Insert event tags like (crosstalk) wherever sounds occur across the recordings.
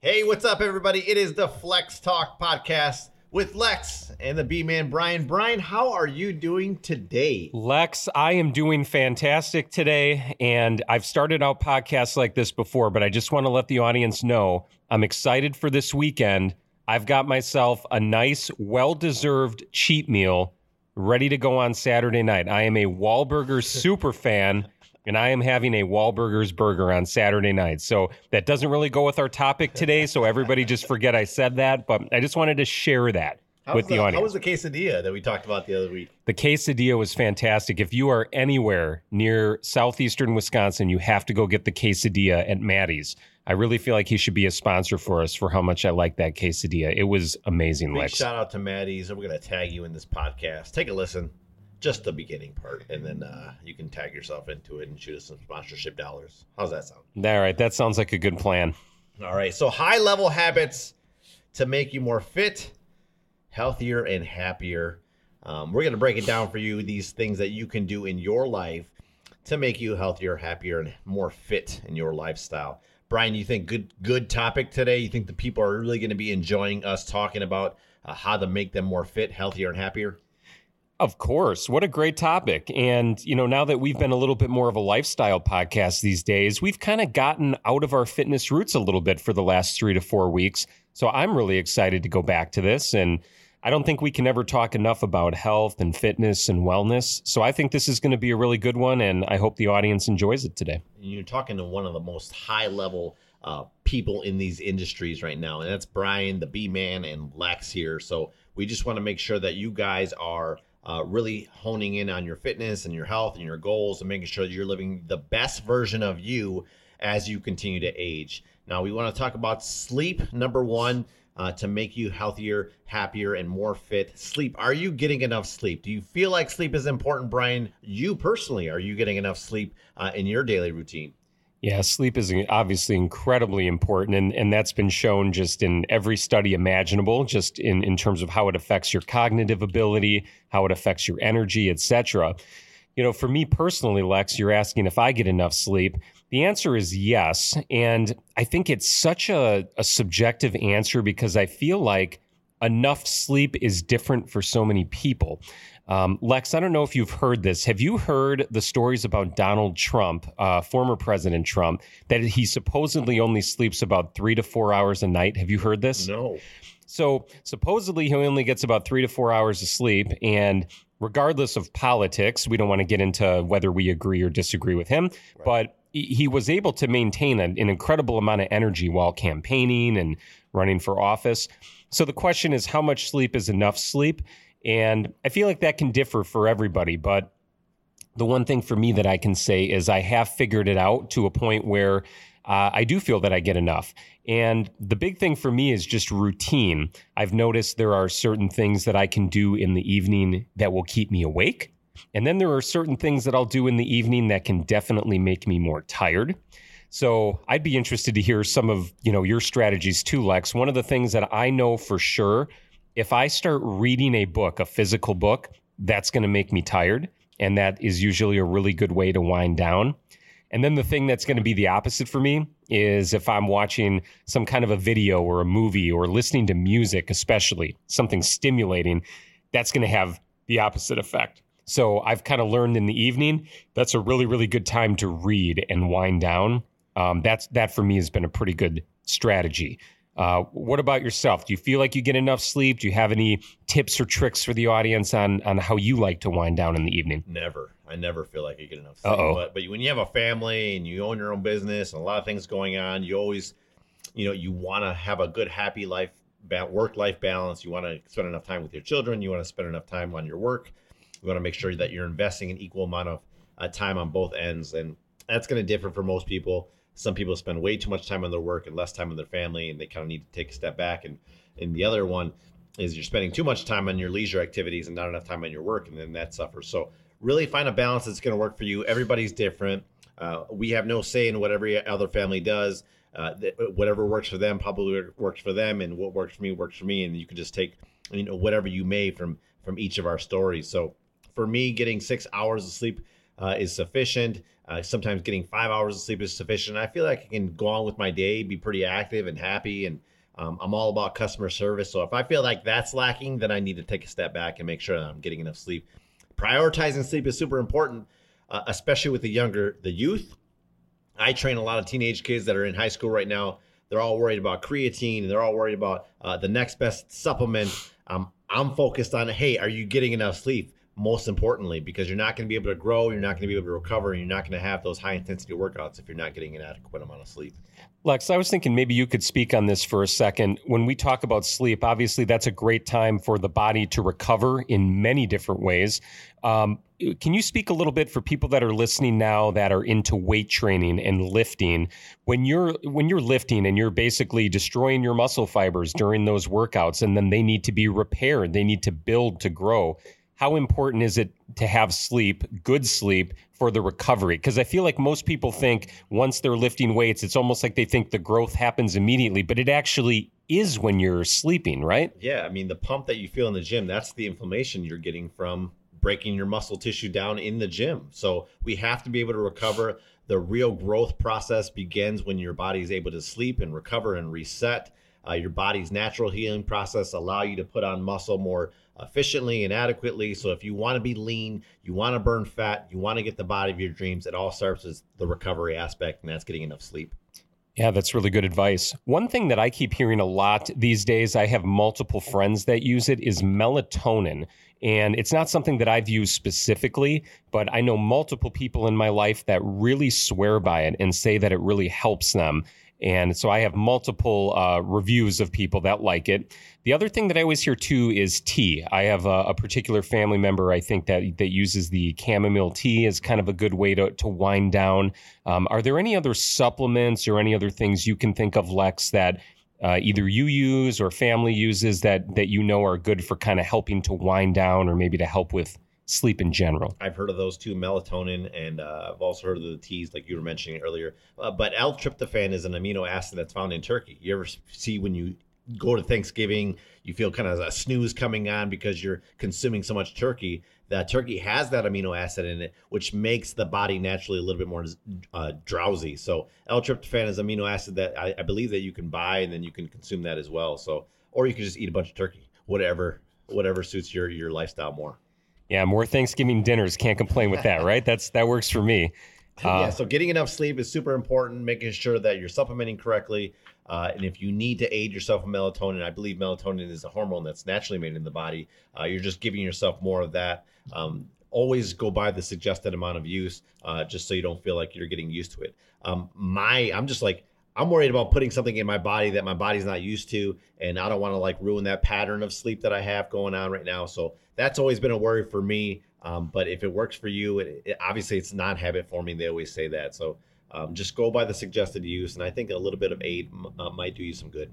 Hey, what's up, everybody? It is the Flex Talk podcast with Lex and the B Man Brian. Brian, how are you doing today? Lex, I am doing fantastic today. And I've started out podcasts like this before, but I just want to let the audience know I'm excited for this weekend. I've got myself a nice, well deserved cheat meal ready to go on Saturday night. I am a Wahlburger (laughs) super fan and I am having a Wahlburgers burger on Saturday night. So that doesn't really go with our topic today. So everybody just forget I said that, but I just wanted to share that with the, the audience. How was the quesadilla that we talked about the other week? The quesadilla was fantastic. If you are anywhere near southeastern Wisconsin, you have to go get the quesadilla at Maddie's. I really feel like he should be a sponsor for us for how much I like that quesadilla. It was amazing, Big Lex. shout out to Maddie's, and we're going to tag you in this podcast. Take a listen, just the beginning part, and then uh, you can tag yourself into it and shoot us some sponsorship dollars. How's that sound? All right, that sounds like a good plan. All right. So, high level habits to make you more fit, healthier, and happier. Um, we're going to break it down for you these things that you can do in your life to make you healthier, happier, and more fit in your lifestyle. Brian, you think good good topic today? You think the people are really going to be enjoying us talking about uh, how to make them more fit, healthier, and happier? Of course. What a great topic. And, you know, now that we've been a little bit more of a lifestyle podcast these days, we've kind of gotten out of our fitness roots a little bit for the last three to four weeks. So I'm really excited to go back to this. And I don't think we can ever talk enough about health and fitness and wellness. So I think this is going to be a really good one. And I hope the audience enjoys it today. you're talking to one of the most high level uh, people in these industries right now, and that's Brian, the B Man, and Lex here. So we just want to make sure that you guys are uh, really honing in on your fitness and your health and your goals, and making sure you're living the best version of you as you continue to age. Now we want to talk about sleep. Number one. Uh, to make you healthier, happier, and more fit. Sleep. Are you getting enough sleep? Do you feel like sleep is important, Brian? You personally, are you getting enough sleep uh, in your daily routine? Yeah, sleep is obviously incredibly important, and, and that's been shown just in every study imaginable, just in, in terms of how it affects your cognitive ability, how it affects your energy, etc. You know, for me personally, Lex, you're asking if I get enough sleep. The answer is yes. And I think it's such a, a subjective answer because I feel like enough sleep is different for so many people. Um, Lex, I don't know if you've heard this. Have you heard the stories about Donald Trump, uh, former President Trump, that he supposedly only sleeps about three to four hours a night? Have you heard this? No. So supposedly he only gets about three to four hours of sleep. And regardless of politics, we don't want to get into whether we agree or disagree with him, right. but he was able to maintain an, an incredible amount of energy while campaigning and running for office. So the question is, how much sleep is enough sleep? And I feel like that can differ for everybody. But the one thing for me that I can say is I have figured it out to a point where uh, I do feel that I get enough. And the big thing for me is just routine. I've noticed there are certain things that I can do in the evening that will keep me awake. And then there are certain things that I'll do in the evening that can definitely make me more tired. So I'd be interested to hear some of, you know, your strategies too, Lex. One of the things that I know for sure, if I start reading a book, a physical book, that's going to make me tired. And that is usually a really good way to wind down. And then the thing that's going to be the opposite for me is if I'm watching some kind of a video or a movie or listening to music, especially something stimulating, that's going to have the opposite effect. So I've kind of learned in the evening that's a really really good time to read and wind down. Um, that's that for me has been a pretty good strategy. Uh, what about yourself? Do you feel like you get enough sleep? Do you have any tips or tricks for the audience on on how you like to wind down in the evening? Never. I never feel like I get enough sleep. Uh-oh. But, but when you have a family and you own your own business and a lot of things going on, you always, you know, you want to have a good, happy life, work life balance. You want to spend enough time with your children. You want to spend enough time on your work. You want to make sure that you're investing an equal amount of uh, time on both ends. And that's going to differ for most people. Some people spend way too much time on their work and less time on their family, and they kind of need to take a step back. And and the other one is you're spending too much time on your leisure activities and not enough time on your work, and then that suffers. So really find a balance that's going to work for you. Everybody's different. Uh, we have no say in what every other family does. Uh, th- whatever works for them probably works for them, and what works for me works for me. And you can just take you know whatever you may from from each of our stories. So for me, getting six hours of sleep uh, is sufficient. Uh, sometimes getting five hours of sleep is sufficient. I feel like I can go on with my day, be pretty active and happy, and um, I'm all about customer service. So if I feel like that's lacking, then I need to take a step back and make sure that I'm getting enough sleep. Prioritizing sleep is super important, uh, especially with the younger, the youth. I train a lot of teenage kids that are in high school right now. They're all worried about creatine and they're all worried about uh, the next best supplement. Um, I'm focused on, hey, are you getting enough sleep? Most importantly, because you're not going to be able to grow, you're not going to be able to recover, and you're not going to have those high intensity workouts if you're not getting an adequate amount of sleep. Lex, I was thinking maybe you could speak on this for a second. When we talk about sleep, obviously that's a great time for the body to recover in many different ways. Um, can you speak a little bit for people that are listening now that are into weight training and lifting? When you're when you're lifting and you're basically destroying your muscle fibers during those workouts, and then they need to be repaired, they need to build to grow how important is it to have sleep, good sleep for the recovery? Because I feel like most people think once they're lifting weights, it's almost like they think the growth happens immediately, but it actually is when you're sleeping, right? Yeah. I mean, the pump that you feel in the gym, that's the inflammation you're getting from breaking your muscle tissue down in the gym. So we have to be able to recover. The real growth process begins when your body is able to sleep and recover and reset. Uh, your body's natural healing process allow you to put on muscle more efficiently and adequately. So if you want to be lean, you want to burn fat, you want to get the body of your dreams, it all starts with the recovery aspect, and that's getting enough sleep. Yeah, that's really good advice. One thing that I keep hearing a lot these days, I have multiple friends that use it, is melatonin. And it's not something that I've used specifically, but I know multiple people in my life that really swear by it and say that it really helps them. And so I have multiple uh, reviews of people that like it. The other thing that I always hear too is tea. I have a, a, particular family member I think that that uses the chamomile tea as kind of a good way to to wind down. Um, are there any other supplements or any other things you can think of, Lex, that uh, either you use or family uses that that you know are good for kind of helping to wind down or maybe to help with sleep in general. I've heard of those two, melatonin, and uh, I've also heard of the teas like you were mentioning earlier. Uh, but L-tryptophan is an amino acid that's found in turkey. You ever see when you go to Thanksgiving, you feel kind of a snooze coming on because you're consuming so much turkey. That turkey has that amino acid in it, which makes the body naturally a little bit more uh, drowsy. So L-tryptophan is amino acid that I, I believe that you can buy, and then you can consume that as well. So, or you can just eat a bunch of turkey, whatever whatever suits your your lifestyle more. Yeah, more Thanksgiving dinners. Can't complain with that, right? That's that works for me. (laughs) Uh, yeah, so getting enough sleep is super important. Making sure that you're supplementing correctly, uh, and if you need to aid yourself with melatonin, I believe melatonin is a hormone that's naturally made in the body. Uh, you're just giving yourself more of that. Um, always go by the suggested amount of use, uh, just so you don't feel like you're getting used to it. Um, my, I'm just like I'm worried about putting something in my body that my body's not used to, and I don't want to like ruin that pattern of sleep that I have going on right now. So that's always been a worry for me. Um, but if it works for you, it, it, obviously it's not habit forming. They always say that. So um, just go by the suggested use, and I think a little bit of aid uh, might do you some good.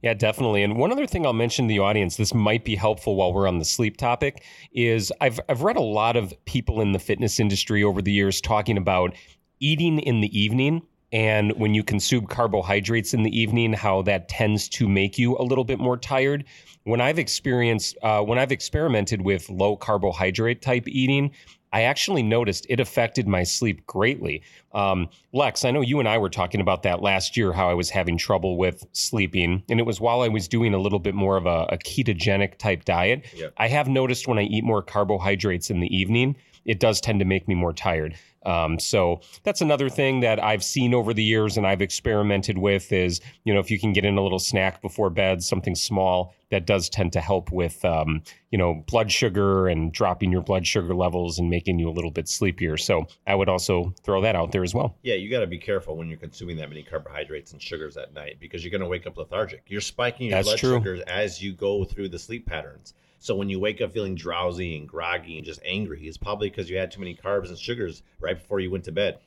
Yeah, definitely. And one other thing I'll mention to the audience, this might be helpful while we're on the sleep topic, is I've I've read a lot of people in the fitness industry over the years talking about eating in the evening and when you consume carbohydrates in the evening, how that tends to make you a little bit more tired. When I've experienced, uh, when I've experimented with low carbohydrate type eating, I actually noticed it affected my sleep greatly. Um, Lex, I know you and I were talking about that last year, how I was having trouble with sleeping. And it was while I was doing a little bit more of a, a ketogenic type diet. I have noticed when I eat more carbohydrates in the evening, it does tend to make me more tired. Um, so that's another thing that I've seen over the years and I've experimented with is, you know, if you can get in a little snack before bed, something small, that does tend to help with, um, you know, blood sugar and dropping your blood sugar levels and making you a little bit sleepier. So I would also throw that out there as well. Yeah, you got to be careful when you're consuming that many carbohydrates and sugars at night because you're going to wake up lethargic. You're spiking your That's blood true. sugars as you go through the sleep patterns. So when you wake up feeling drowsy and groggy and just angry, it's probably because you had too many carbs and sugars right before you went to bed.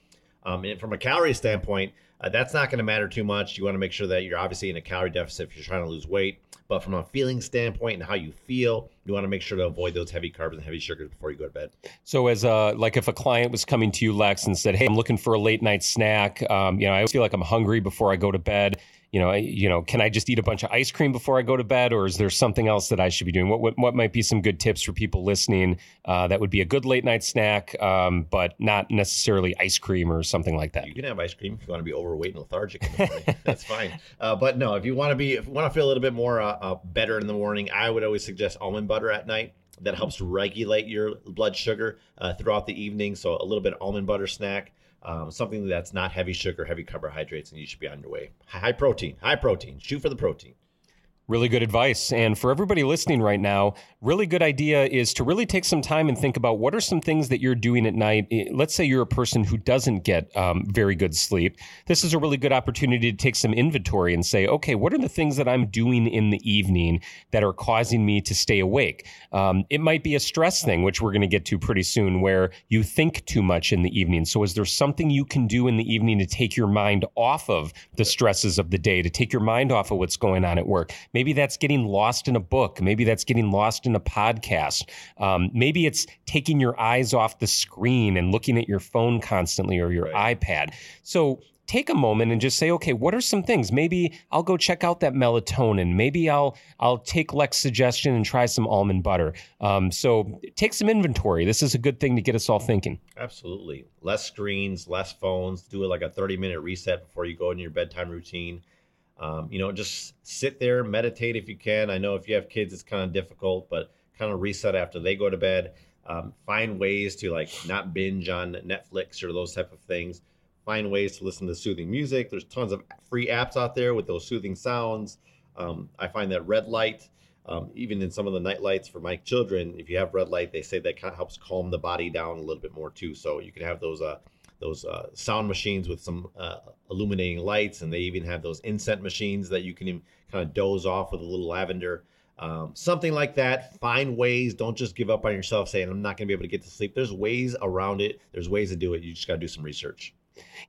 Um, and from a calorie standpoint, uh, that's not going to matter too much. You want to make sure that you're obviously in a calorie deficit if you're trying to lose weight. But from a feeling standpoint and how you feel, you want to make sure to avoid those heavy carbs and heavy sugars before you go to bed. So, as a like, if a client was coming to you, Lex, and said, "Hey, I'm looking for a late night snack. Um, you know, I always feel like I'm hungry before I go to bed." You know, you know, can I just eat a bunch of ice cream before I go to bed, or is there something else that I should be doing? What what, what might be some good tips for people listening uh, that would be a good late night snack, um, but not necessarily ice cream or something like that? You can have ice cream if you want to be overweight and lethargic. In the morning. (laughs) That's fine. Uh, but no, if you want to be, if you want to feel a little bit more uh, uh, better in the morning, I would always suggest almond butter at night. That helps regulate your blood sugar uh, throughout the evening. So a little bit of almond butter snack um, something that's not heavy sugar, heavy carbohydrates, and you should be on your way. High protein, high protein. Shoot for the protein. Really good advice. And for everybody listening right now, really good idea is to really take some time and think about what are some things that you're doing at night. Eh, let's say you're a person who doesn't get um, very good sleep. This is a really good opportunity to take some inventory and say, okay, what are the things that I'm doing in the evening that are causing me to stay awake? Um, it might be a stress thing, which we're going to get to pretty soon, where you think too much in the evening. So, is there something you can do in the evening to take your mind off of the stresses of the day, to take your mind off of what's going on at work? Maybe Maybe that's getting lost in a book. Maybe that's getting lost in a podcast. Um, maybe it's taking your eyes off the screen and looking at your phone constantly or your right. iPad. So take a moment and just say, okay, what are some things? Maybe I'll go check out that melatonin. Maybe I'll I'll take Lex's suggestion and try some almond butter. Um, so take some inventory. This is a good thing to get us all thinking. Absolutely. Less screens, less phones. Do it like a 30 minute reset before you go into your bedtime routine. Um, you know, just sit there, meditate if you can. I know if you have kids, it's kind of difficult, but kind of reset after they go to bed. Um, find ways to like not binge on Netflix or those type of things. Find ways to listen to soothing music. There's tons of free apps out there with those soothing sounds. Um, I find that red light, um, even in some of the night lights for my children, if you have red light, they say that kind of helps calm the body down a little bit more too. So you can have those uh, those uh, sound machines with some uh, illuminating lights, and they even have those incense machines that you can kind of doze off with a little lavender. Um, something like that. Find ways. Don't just give up on yourself saying, I'm not going to be able to get to sleep. There's ways around it, there's ways to do it. You just got to do some research.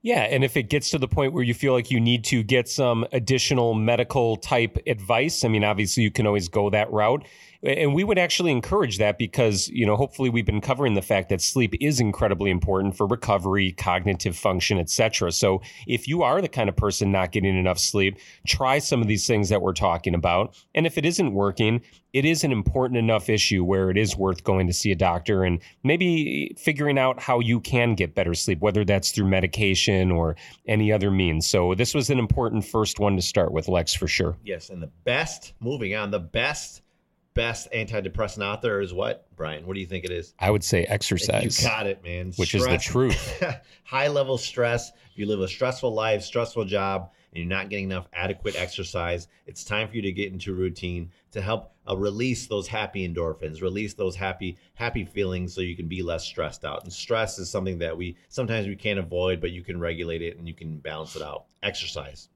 Yeah, and if it gets to the point where you feel like you need to get some additional medical type advice, I mean, obviously you can always go that route and we would actually encourage that because you know hopefully we've been covering the fact that sleep is incredibly important for recovery cognitive function etc so if you are the kind of person not getting enough sleep try some of these things that we're talking about. And if it isn't working it is an important enough issue where it is worth going to see a doctor and maybe figuring out how you can get better sleep whether that's through medication or any other means. So this was an important first one to start with lex for sure. Yes and the best moving on the best best antidepressant out there is what, Brian? What do you think it is? I would say exercise. You got it, man. Which stress, is the truth. (laughs) high level stress. If you live a stressful life, stressful job, and you're not getting enough adequate exercise, it's time for you to get into routine to help uh, release those happy endorphins, release those happy happy feelings, so you can be less stressed out. And stress is something that we sometimes we can't avoid, but you can regulate it and you can balance it out. Exercise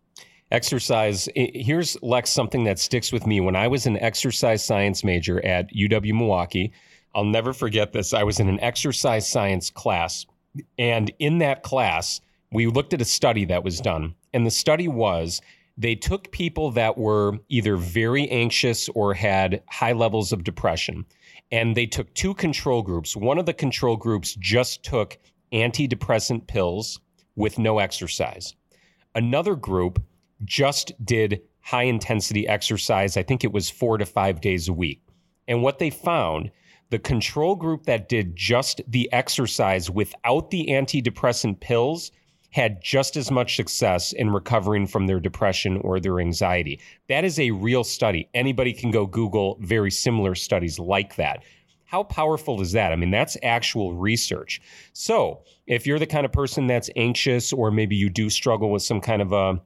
exercise here's lex something that sticks with me. When i was an exercise science major at uw milwaukee i'll never forget this. I was in an exercise science class and in that class we looked at a study that was done. And the study was they took people that were either very anxious or had high levels of depression and they took two control groups. One of the control groups just took antidepressant pills with no exercise. Another group just did high intensity exercise. I think it was four to five days a week. And what they found, the control group that did just the exercise without the antidepressant pills had just as much success in recovering from their depression or their anxiety. That is a real study. Anybody can go Google very similar studies like that. How powerful is that? I mean, that's actual research. So, if you're the kind of person that's anxious or maybe you do struggle with some kind of a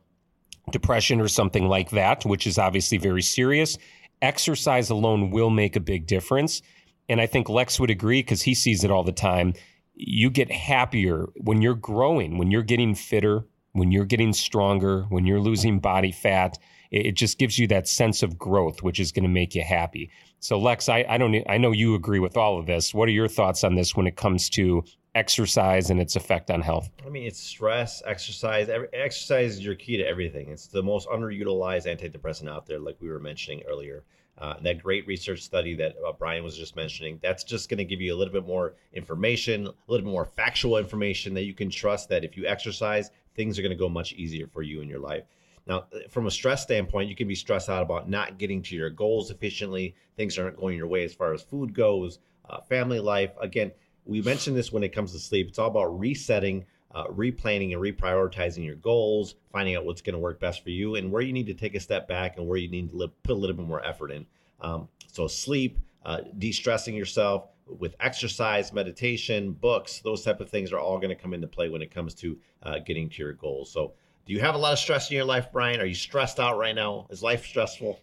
depression or something like that, which is obviously very serious, exercise alone will make a big difference. And I think Lex would agree because he sees it all the time. You get happier when you're growing, when you're getting fitter, when you're getting stronger, when you're losing body fat. It just gives you that sense of growth, which is going to make you happy. So, Lex, I, I don't, I know you agree with all of this. What are your thoughts on this when it comes to exercise and its effect on health? I mean, it's stress, exercise. Every, exercise is your key to everything. It's the most underutilized antidepressant out there, like we were mentioning earlier. Uh, that great research study that uh, Brian was just mentioning, that's just going to give you a little bit more information, a little bit more factual information that you can trust that if you exercise, things are going to go much easier for you in your life. Now, from a stress standpoint, you can be stressed out about not getting to your goals efficiently. Things aren't going your way as far as food goes, uh, family life. Again, we mentioned this when it comes to sleep. It's all about resetting, uh, replanning, and reprioritizing your goals, finding out what's going to work best for you, and where you need to take a step back and where you need to li- put a little bit more effort in. Um, so, sleep, uh, de-stressing yourself with exercise, meditation, books, those type of things are all going to come into play when it comes to uh, getting to your goals. So, do you have a lot of stress in your life, Brian? Are you stressed out right now? Is life stressful?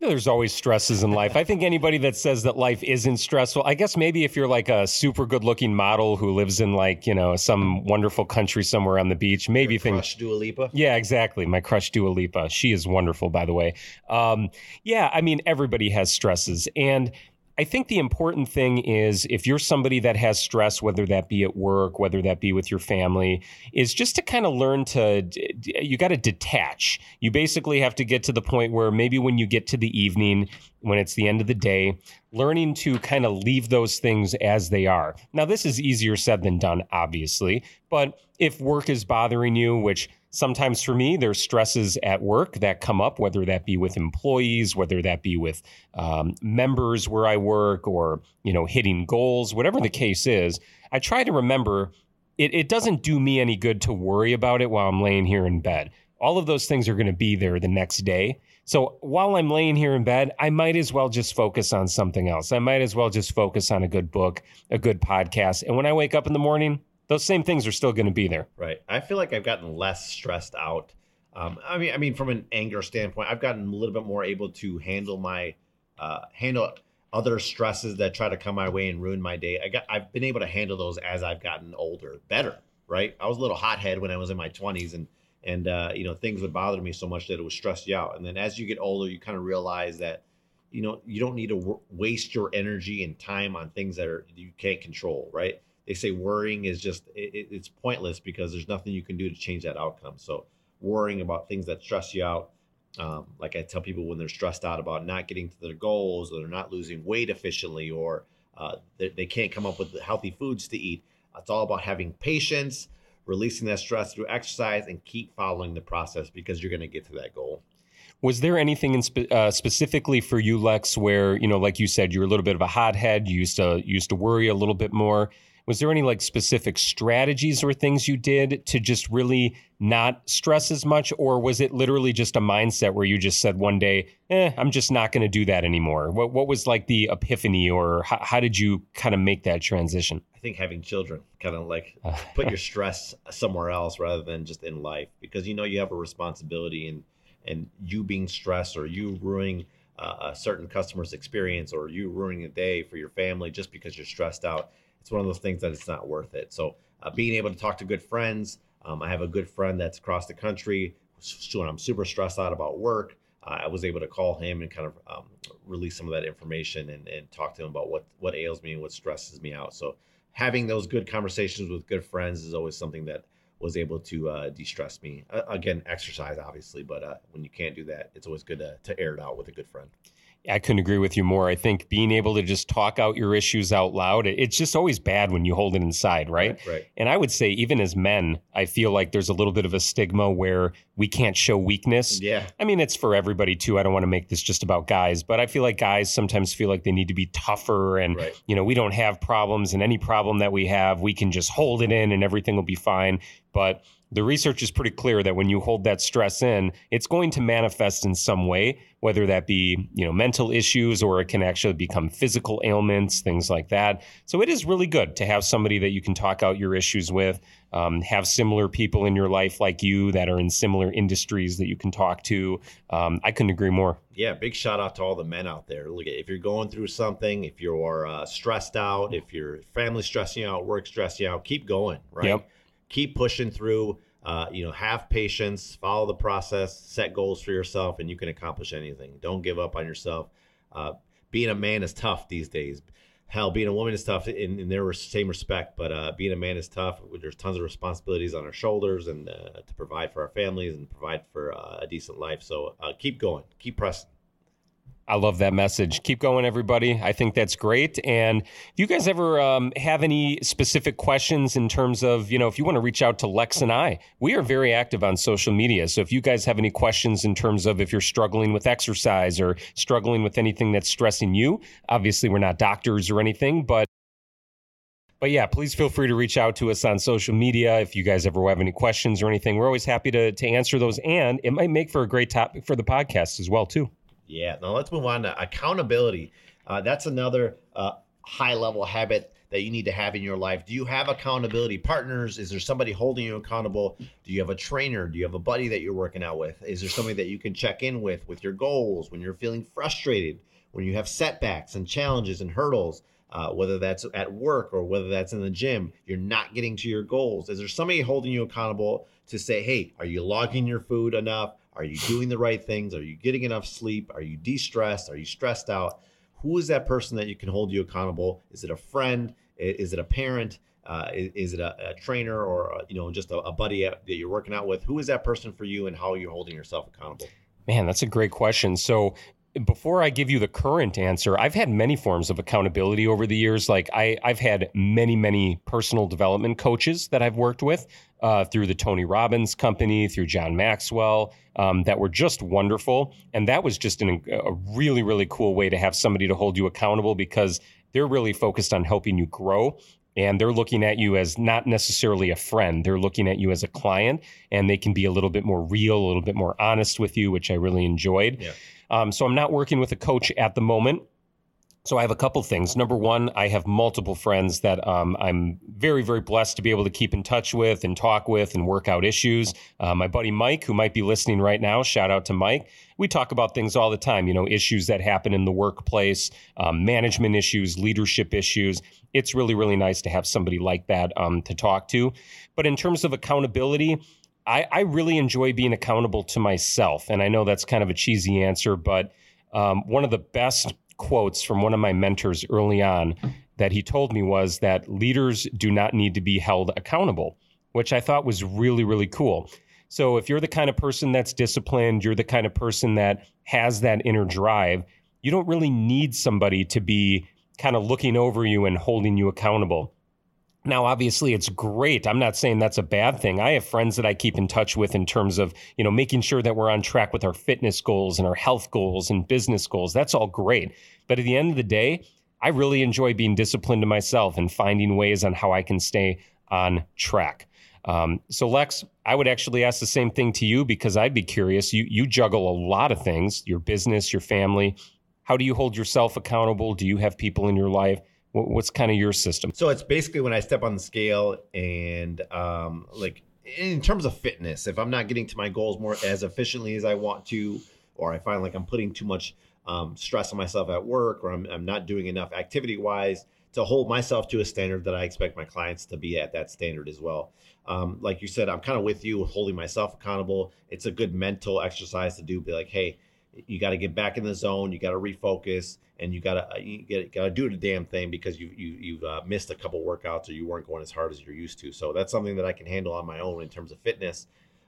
There's always stresses in life. I think anybody that says that life isn't stressful, I guess maybe if you're like a super good looking model who lives in like, you know, some wonderful country somewhere on the beach, maybe things. crush Dua Lipa? Yeah, exactly. My crush Dua Lipa. She is wonderful, by the way. Um, yeah, I mean, everybody has stresses. And I think the important thing is if you're somebody that has stress, whether that be at work, whether that be with your family, is just to kind of learn to, you got to detach. You basically have to get to the point where maybe when you get to the evening, when it's the end of the day, learning to kind of leave those things as they are. Now, this is easier said than done, obviously, but if work is bothering you, which Sometimes for me, there's stresses at work that come up, whether that be with employees, whether that be with um, members where I work, or you know, hitting goals, whatever the case is. I try to remember it, it doesn't do me any good to worry about it while I'm laying here in bed. All of those things are going to be there the next day. So while I'm laying here in bed, I might as well just focus on something else. I might as well just focus on a good book, a good podcast. And when I wake up in the morning, those same things are still going to be there. Right. I feel like I've gotten less stressed out. Um, I mean, I mean, from an anger standpoint, I've gotten a little bit more able to handle my uh, handle other stresses that try to come my way and ruin my day. I got, I've been able to handle those as I've gotten older, better. Right. I was a little hothead when I was in my twenties, and and uh, you know things would bother me so much that it would stress you out. And then as you get older, you kind of realize that you know you don't need to w- waste your energy and time on things that are you can't control. Right they say worrying is just it, it's pointless because there's nothing you can do to change that outcome. So worrying about things that stress you out, um, like I tell people when they're stressed out about not getting to their goals, or they're not losing weight efficiently, or uh, they, they can't come up with healthy foods to eat. It's all about having patience, releasing that stress through exercise, and keep following the process because you're going to get to that goal. Was there anything in spe- uh, specifically for you, Lex, where you know, like you said, you're a little bit of a hothead. You used to used to worry a little bit more was there any like specific strategies or things you did to just really not stress as much? Or was it literally just a mindset where you just said one day eh i'm just not going to do that anymore what, what was like the epiphany or how, how did you kind of make that transition? I think having children kind of like put your (laughs) stress somewhere else rather than just in life. Because you know you have a responsibility and and you being stressed or you ruining uh, a certain customer's experience or you ruining a day for your family just because you're stressed out it's one of those things that it's not worth it. So uh, being able to talk to good friends, um, I have a good friend that's across the country. When I'm super stressed out about work, uh, I was able to call him and kind of um, release some of that information and, and talk to him about what what ails me and what stresses me out. So having those good conversations with good friends is always something that was able to uh, de-stress me. Uh, again, exercise obviously, but uh, when you can't do that, it's always good to, to air it out with a good friend. I couldn't agree with you more. I think being able to just talk out your issues out loud, it's just always bad when you hold it inside, right? Right. right. And I would say, even as men, I feel like there's a little bit of a stigma where we can't show weakness. Yeah. I mean, it's for everybody too. I don't want to make this just about guys, but I feel like guys sometimes feel like they need to be tougher and, right. you know, we don't have problems and any problem that we have, we can just hold it in and everything will be fine. But the research is pretty clear that when you hold that stress in, it's going to manifest in some way, whether that be, you know, mental issues or it can actually become physical ailments, things like that. So it is really good to have somebody that you can talk out your issues with, um, have similar people in your life like you that are in similar industries that you can talk to. Um, I couldn't agree more. Yeah, big shout out to all the men out there. Look, if you're going through something, if you're uh, stressed out, if your family's stressing you out, work stressing you out, keep going, right? Yep keep pushing through. Uh, you know, have patience, follow the process, set goals for yourself, and you can accomplish anything. Don't give up on yourself. Uh, being a man is tough these days. Hell, being a woman is tough in, in their same respect, but uh, being a man is tough. There's tons of responsibilities on our shoulders and uh, to provide for our families and provide for uh, a decent life. So uh, keep going, keep pressing. I love that message. Keep going, everybody. I think that's great. And if you guys ever um, have any specific questions in terms of, you know, if you want to reach out to Lex and I, we are very active on social media. So if you guys have any questions in terms of if you're struggling with exercise or struggling with anything that's stressing you, obviously we're not doctors or anything, but but yeah, please feel free to reach out to us on social media if you guys ever have any questions or anything. We're always happy to to answer those, and it might make for a great topic for the podcast as well too. Yeah. Now let's move on to accountability. Uh, that's another uh, high level habit that you need to have in your life. Do you have accountability partners? Is there somebody holding you accountable? Do you have a trainer? Do you have a buddy that you're working out with? Is there somebody that you can check in with with your goals when you're feeling frustrated, when you have setbacks and challenges and hurdles? Uh, whether that's at work or whether that's in the gym, you're not getting to your goals. Is there somebody holding you accountable to say, hey, are you logging your food enough? Are you doing the right things? Are you getting enough sleep? Are you de stressed? Are you stressed out? Who is that person that you can hold you accountable? Is it a friend? Is it a parent? Uh, is, it a, a, trainer or a, you know just a, a buddy that you're working out with? Who is that person for you, and how are you holding yourself accountable? Man, that's a great question. So before I give you the current answer, I've had many forms of accountability over the years. Like I, I've had many, many personal development coaches that I've worked with uh, through the Tony Robbins Company, through John Maxwell, um, that were just wonderful. And that was just an, a really, really cool way to have somebody to hold you accountable because they're really focused on helping you grow and they're looking at you as not necessarily a friend. They're looking at you as a client, and they can be a little bit more real, a little bit more honest with you, which I really enjoyed. Yeah. Um, so I'm not working with a coach at the moment. So I have a couple things. Number one, I have multiple friends that um, I'm very, very blessed to be able to keep in touch with and talk with and work out issues. Uh, my buddy Mike, who might be listening right now, shout out to Mike. We talk about things all the time, you know, issues that happen in the workplace, um, management issues, leadership issues. It's really, really nice to have somebody like that um, to talk to. But in terms of accountability, I, I really enjoy being accountable to myself. And I know that's kind of a cheesy answer, but um, one of the best quotes from one of my mentors early on that he told me was that leaders do not need to be held accountable, which I thought was really, really cool. So if you're the kind of person that's disciplined, you're the kind of person that has that inner drive, you don't really need somebody to be kind of looking over you and holding you accountable. Now, obviously, it's great. I'm not saying that's a bad thing. I have friends that I keep in touch with in terms of, you know, making sure that we're on track with our fitness goals and our health goals and business goals. That's all great. But at the end of the day, I really enjoy being disciplined to myself and finding ways on how I can stay on track. Um, so, Lex, I would actually ask the same thing to you because I'd be curious. You you juggle a lot of things: your business, your family. How do you hold yourself accountable? Do you have people in your life? What's kind of your system? So it's basically when I step on the scale and um, like in terms of fitness, if I'm not getting to my goals more as efficiently as I want to, or I find like I'm putting too much um, stress on myself at work, or I'm, I'm not doing enough activity wise to hold myself to a standard that I expect my clients to be at that standard as well. Um, like you said, I'm kind of with you, holding myself accountable. It's a good mental exercise to do. Be like, hey, you got to get back in the zone. You got to refocus, and you got to uh, you got to do the damn thing because you you you've uh, missed a couple workouts or you weren't going as hard as you're used to. So that's something that I can handle on my own in terms of fitness.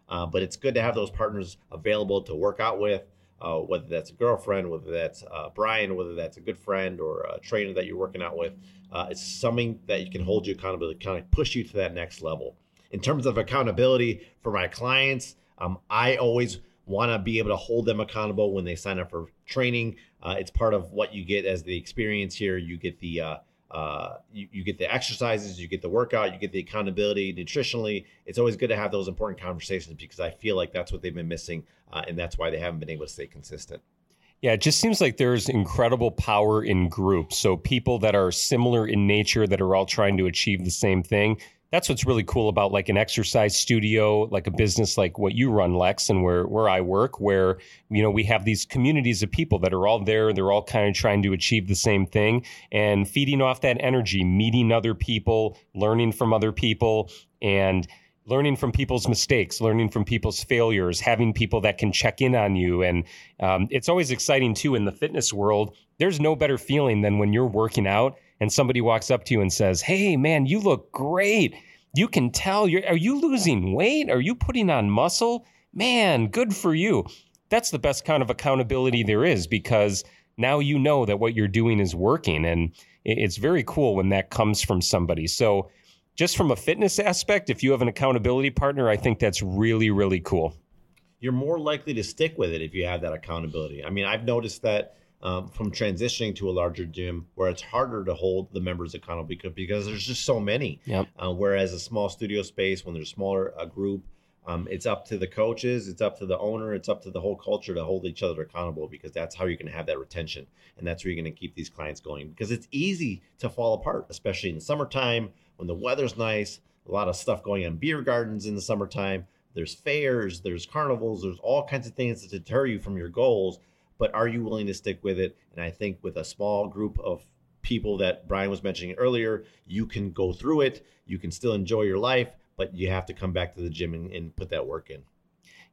Uh, but it's good to have those partners available to work out with, uh, whether that's a girlfriend, whether that's uh, Brian, whether that's a good friend or a trainer that you're working out with. Uh, it's something that you can hold you accountable, to kind of push you to that next level. In terms of accountability for my clients, um, I always want to be able to hold them accountable when they sign up for training. Uh, it's part of what you get as the experience here. You get the uh, uh, you, you, get the exercises, you get the workout, you get the accountability nutritionally. It's always good to have those important conversations because I feel like that's what they've been missing, uh, and that's why they haven't been able to stay consistent. Yeah, it just seems like there's incredible power in groups. So people that are similar in nature that are all trying to achieve the same thing that's what's really cool about like an exercise studio, like a business like what you run, Lex, and where where I work, where you know we have these communities of people that are all there. They're all kind of trying to achieve the same thing and feeding off that energy, meeting other people, learning from other people, and learning from people's mistakes, learning from people's failures, having people that can check in on you. And um, it's always exciting too in the fitness world. There's no better feeling than when you're working out and somebody walks up to you and says, Hey, man, you look great. You can tell you're, are you losing weight? Are you putting on muscle? Man, good for you. That's the best kind of accountability there is because now you know that what you're doing is working. And it's very cool when that comes from somebody. So, just from a fitness aspect, if you have an accountability partner, I think that's really, really cool. You're more likely to stick with it if you have that accountability. I mean, I've noticed that um, from transitioning to a larger gym where it's harder to hold the members accountable because, because there's just so many. Yep. Uh, whereas a small studio space, when there's smaller a group, um, it's up to the coaches, it's up to the owner, it's up to the whole culture to hold each other accountable because that's how you're going to have that retention and that's where you're going to keep these clients going because it's easy to fall apart, especially in the summertime when the weather's nice. A lot of stuff going on beer gardens in the summertime. There's fairs, there's carnivals, there's all kinds of things that deter you from your goals but are you willing to stick with it? And I think with a small group of people that Brian was mentioning earlier, you can go through it. You can still enjoy your life, but you have to come back to the gym and, and put that work in.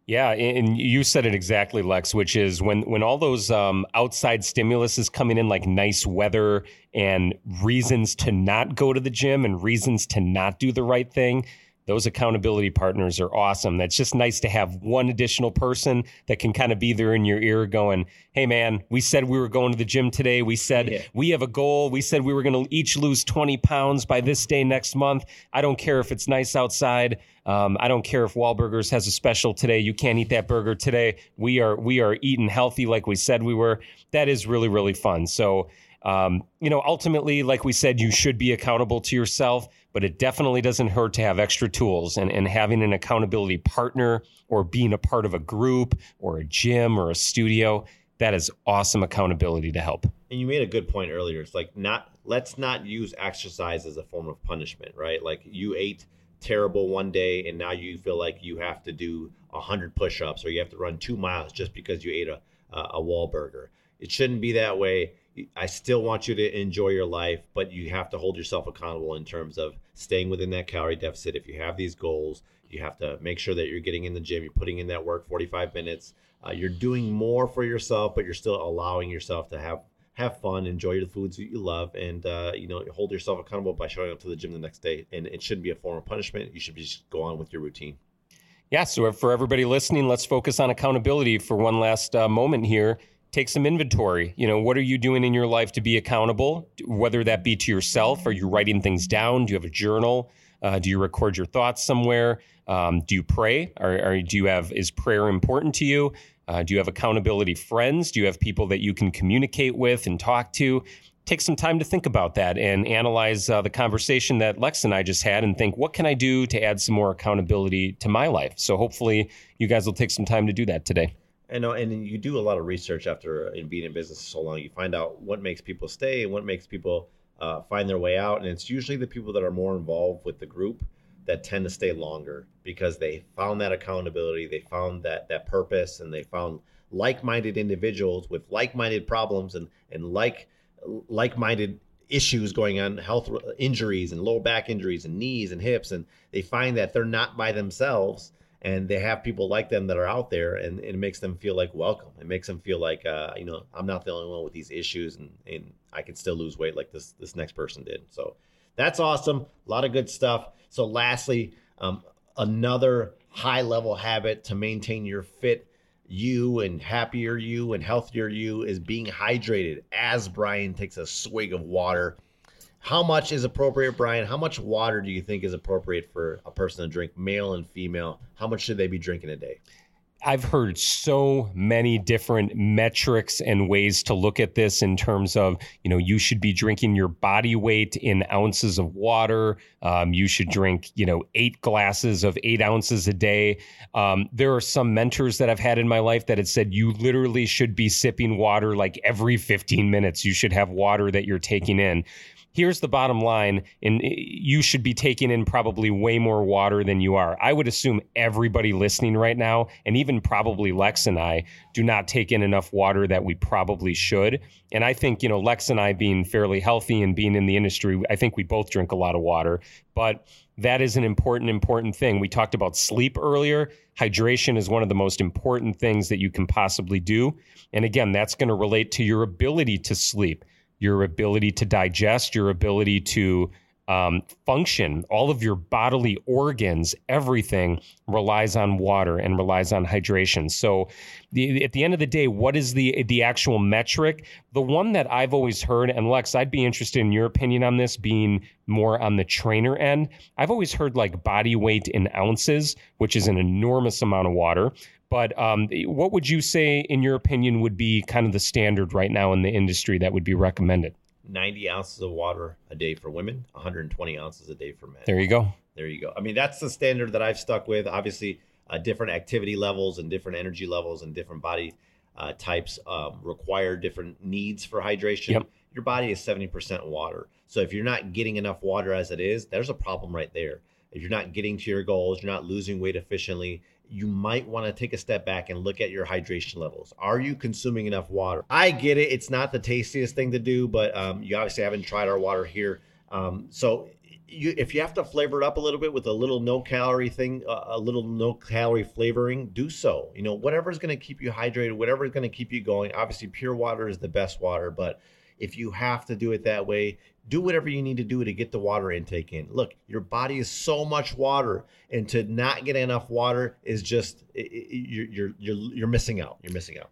Yeah, and you said it exactly, Lex. Which is when when all those um, outside stimulus is coming in, like nice weather and reasons to not go to the gym and reasons to not do the right thing those accountability partners are awesome. That's just nice to have one additional person that can kind of be there in your ear going, Hey man, we said we were going to the gym today. We said yeah. we have a goal. We said we were going to each lose 20 pounds by this day next month. I don't care if it's nice outside. Um, I don't care if Wahlburgers has a special today. You can't eat that burger today. We are, we are eating healthy like we said we were. That is really, really fun. So, um, you know, ultimately, like we said, you should be accountable to yourself, but it definitely doesn't hurt to have extra tools and, and having an accountability partner or being a part of a group or a gym or a studio. That is awesome accountability to help. And you made a good point earlier. It's like not let's not use exercise as a form of punishment, right? Like you ate terrible one day and now you feel like you have to do 100 push-ups or you have to run 2 miles just because you ate a a Wahlburger. It shouldn't be that way I still want you to enjoy your life, but you have to hold yourself accountable in terms of staying within that calorie deficit. If you have these goals, you have to make sure that you're getting in the gym, you're putting in that work 45 minutes. Uh, you're doing more for yourself, but you're still allowing yourself to have have fun, enjoy the foods that you love, and uh, you know hold yourself accountable by showing up to the gym the next day. And it shouldn't be a form of punishment. You should just go on with your routine. Yeah. So for everybody listening, let's focus on accountability for one last uh, moment here take some inventory. You know, what are you doing in your life to be accountable? Whether that be to yourself, are you writing things down? Do you have a journal? Uh, do you record your thoughts somewhere? Um, do you pray? Or, or, do you have is prayer important to you? Uh, do you have accountability friends? Do you have people that you can communicate with and talk to? Take some time to think about that and analyze uh, the conversation that Lex and I just had and think, what can I do to add some more accountability to my life? So hopefully, you guys will take some time to do that today. And and you do a lot of research after in being in business so long. You find out what makes people stay and what makes people uh, find their way out. And it's usually the people that are more involved with the group that tend to stay longer because they found that accountability, they found that that purpose, and they found like-minded individuals with like-minded problems and and like like-minded issues going on health injuries and lower back injuries and knees and hips and they find that they're not by themselves and they have people like them that are out there and, and it makes them feel like welcome. It makes them feel like uh, you know i'm not the only one with these issues and, and i can still lose weight like this this next person did. So that's awesome. A lot of good stuff. So lastly um, another high level habit to maintain your fit you and happier you and healthier you is being hydrated. As brian takes a swig of water how much is appropriate, Brian? How much water do you think is appropriate for a person to drink, male and female? How much should they be drinking a day? I've heard so many different metrics and ways to look at this in terms of, you know, you should be drinking your body weight in ounces of water. Um, you should drink, you know, eight glasses of eight ounces a day. Um, there are some mentors that I've had in my life that had said you literally should be sipping water like every 15 minutes. You should have water that you're taking in here's the bottom line and eh, you should be taking in probably way more water than you are. I would assume everybody listening right now and even probably lex and i do not take in enough water that we probably should. And i think you know lex and i being fairly healthy and being in the industry i think we both drink a lot of water. But that is an important important thing. We talked about sleep earlier. Hydration is one of the most important things that you can possibly do. And again that's going to relate to your ability to sleep your ability to digest, your ability to um, function, all of your bodily organs, everything relies on water and relies on hydration. So, the, at the end of the day, what is the the actual metric? The one that I've always heard, and Lex, I'd be interested in your opinion on this, being more on the trainer end. I've always heard like body weight in ounces, which is an enormous amount of water. But um, what would you say, in your opinion, would be kind of the standard right now in the industry that would be recommended? 90 ounces of water a day for women, 120 ounces a day for men. There you go. There you go. I mean, that's the standard that I've stuck with. Obviously, uh, different activity levels and different energy levels and different body uh, types um, require different needs for hydration. Yep. Your body is 70% water. So if you're not getting enough water as it is, there's a problem right there. If you're not getting to your goals, you're not losing weight efficiently, you might want to take a step back and look at your hydration levels. Are you consuming enough water? I get it; it's not the tastiest thing to do, but um, you obviously haven't tried our water here. Um, so, you, if you have to flavor it up a little bit with a little no calorie thing, a little no calorie flavoring, do so. You know, whatever is going to keep you hydrated, whatever is going to keep you going. Obviously, pure water is the best water, but if you have to do it that way, do whatever you need to do to get the water intake in. Look, your body is so much water, and to not get enough water is just you're you're you're you're missing out. You're missing out.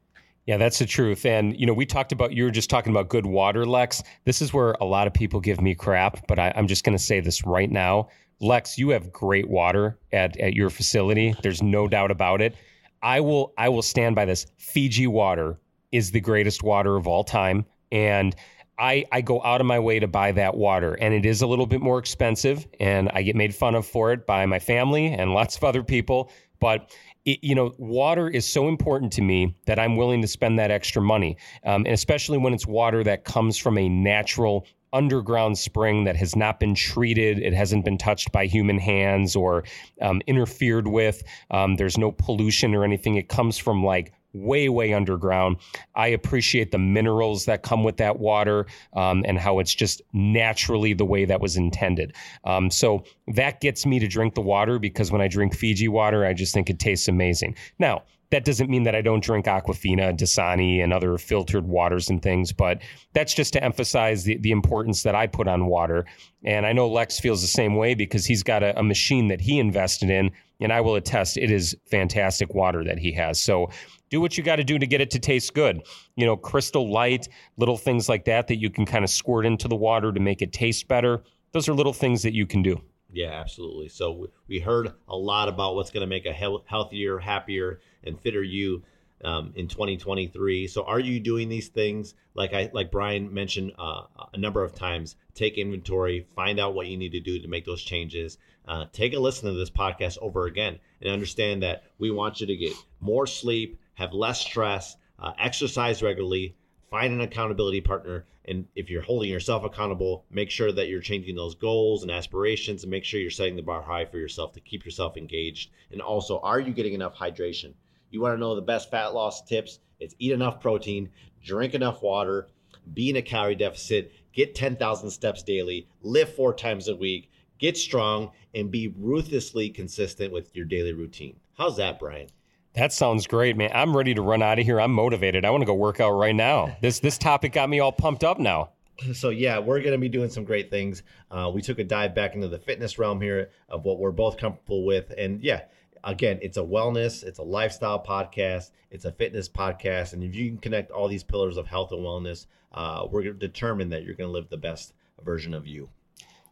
Yeah, that's the truth. And you know, we talked about you were just talking about good water, Lex. This is where a lot of people give me crap, but I, I'm just going to say this right now, Lex. You have great water at at your facility. There's no doubt about it. I will I will stand by this. Fiji water is the greatest water of all time, and I, I go out of my way to buy that water, and it is a little bit more expensive, and I get made fun of for it by my family and (laughs) lots of other people. But it, you know, water is so important to me that I'm willing to spend that extra money, um, and especially when it's water that comes from a natural underground spring that has not been treated. It hasn't been touched by human hands or um, interfered with. Um, there's no pollution or anything. It comes from like way, way underground. I appreciate the minerals that come with that water um, and how it's just naturally the way that was intended. Um, so that gets me to drink the water because when I drink Fiji water, I just think it tastes amazing. Now, that doesn't mean that I don't drink Aquafina, Dasani, and other filtered waters and things, but that's just to emphasize the, the importance that I put on water. And I know Lex feels the same way because he's got a, a machine that he invested in, and I will attest it is fantastic water that he has. So do what you got to do to get it to taste good. You know, crystal light, little things like that that you can kind of squirt into the water to make it taste better. Those are little things that you can do. Yeah, absolutely. So we heard a lot about what's going to make a healthier, happier, and fitter you um, in 2023. So are you doing these things like I like Brian mentioned uh, a number of times? Take inventory, find out what you need to do to make those changes. Uh, take a listen to this podcast over again and understand that we want you to get more sleep, have less stress, uh, exercise regularly, find an accountability partner. And if you're holding yourself accountable, make sure that you're changing those goals and aspirations and make sure you're setting the bar high for yourself to keep yourself engaged. And also, are you getting enough hydration? You want to know the best fat loss tips? It's eat enough protein, drink enough water, be in a calorie deficit, get 10,000 steps daily, lift four times a week, get strong, and be ruthlessly consistent with your daily routine. How's that, Brian? That sounds great, man. I'm ready to run out of here. I'm motivated. I want to go work out right now. This this topic got me all pumped up now. So yeah, we're going to be doing some great things. Uh, we took a dive back into the fitness realm here of what we're both comfortable with, and yeah, again, it's a wellness, it's a lifestyle podcast, it's a fitness podcast, and if you can connect all these pillars of health and wellness, uh, we're determined that you're going to live the best version of you.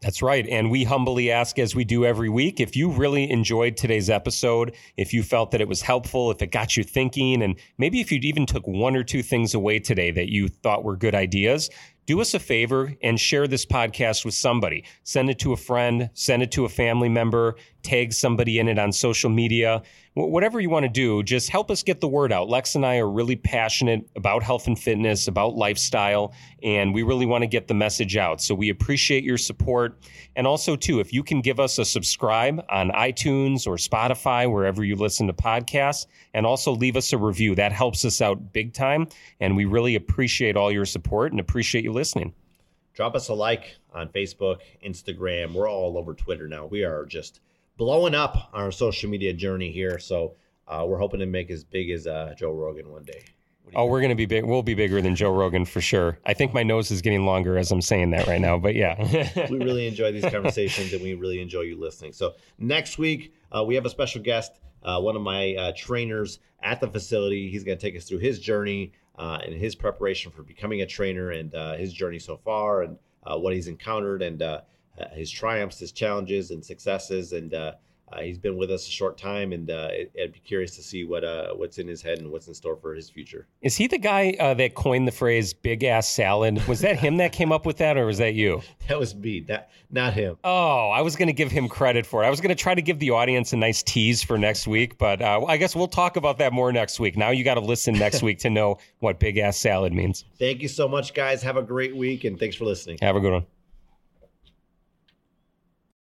That's right. And we humbly ask, as we do every week, if you really enjoyed today's episode, if you felt that it was helpful, if it got you thinking, and maybe if you even took one or two things away today that you thought were good ideas, do us a favor and share this podcast with somebody. Send it to a friend, send it to a family member, tag somebody in it on social media whatever you want to do, just help us get the word out. Lex and I are really passionate about health and fitness, about lifestyle, and we really want to get the message out. So we appreciate your support. And also, too, if you can give us a subscribe on iTunes or Spotify, wherever you listen to podcasts, and also leave us a review, that helps us out big time. And we really appreciate all your support and appreciate you listening. Drop us a like on Facebook, Instagram. We're all over Twitter now. We are just blowing up on our social media journey here. So uh, we're hoping to make as big as uh, Joe Rogan one day. Oh, we're gonna be big. We'll be bigger than Joe Rogan for sure. I think my nose is getting longer as I'm saying that right now. But yeah, we (laughs) really enjoy these conversations, and we really enjoy you listening. So next week uh, we have a special guest, uh, one of my uh, trainers at the facility. He's going to take us through his journey uh, and his preparation for becoming a trainer, and uh, his journey so far, and uh, what he's encountered, and his triumphs, his challenges, and successes, and uh, he's been with us a short time, and uh, I'd be curious to see what uh, what's in his head and what's in store for his future. Is he the guy uh, that coined the phrase "big ass salad"? Was that him that came up with that, or was that you? (laughs) That was me, that not him. Oh, I was going to give him credit for it. I was going to try to give the audience a nice tease for next week, but uh, I guess we'll talk about that more next week. Now you got to listen next week to know what big ass salad means. (laughs) Thank you so much, guys. Have a great week, and thanks for listening. Have a good one.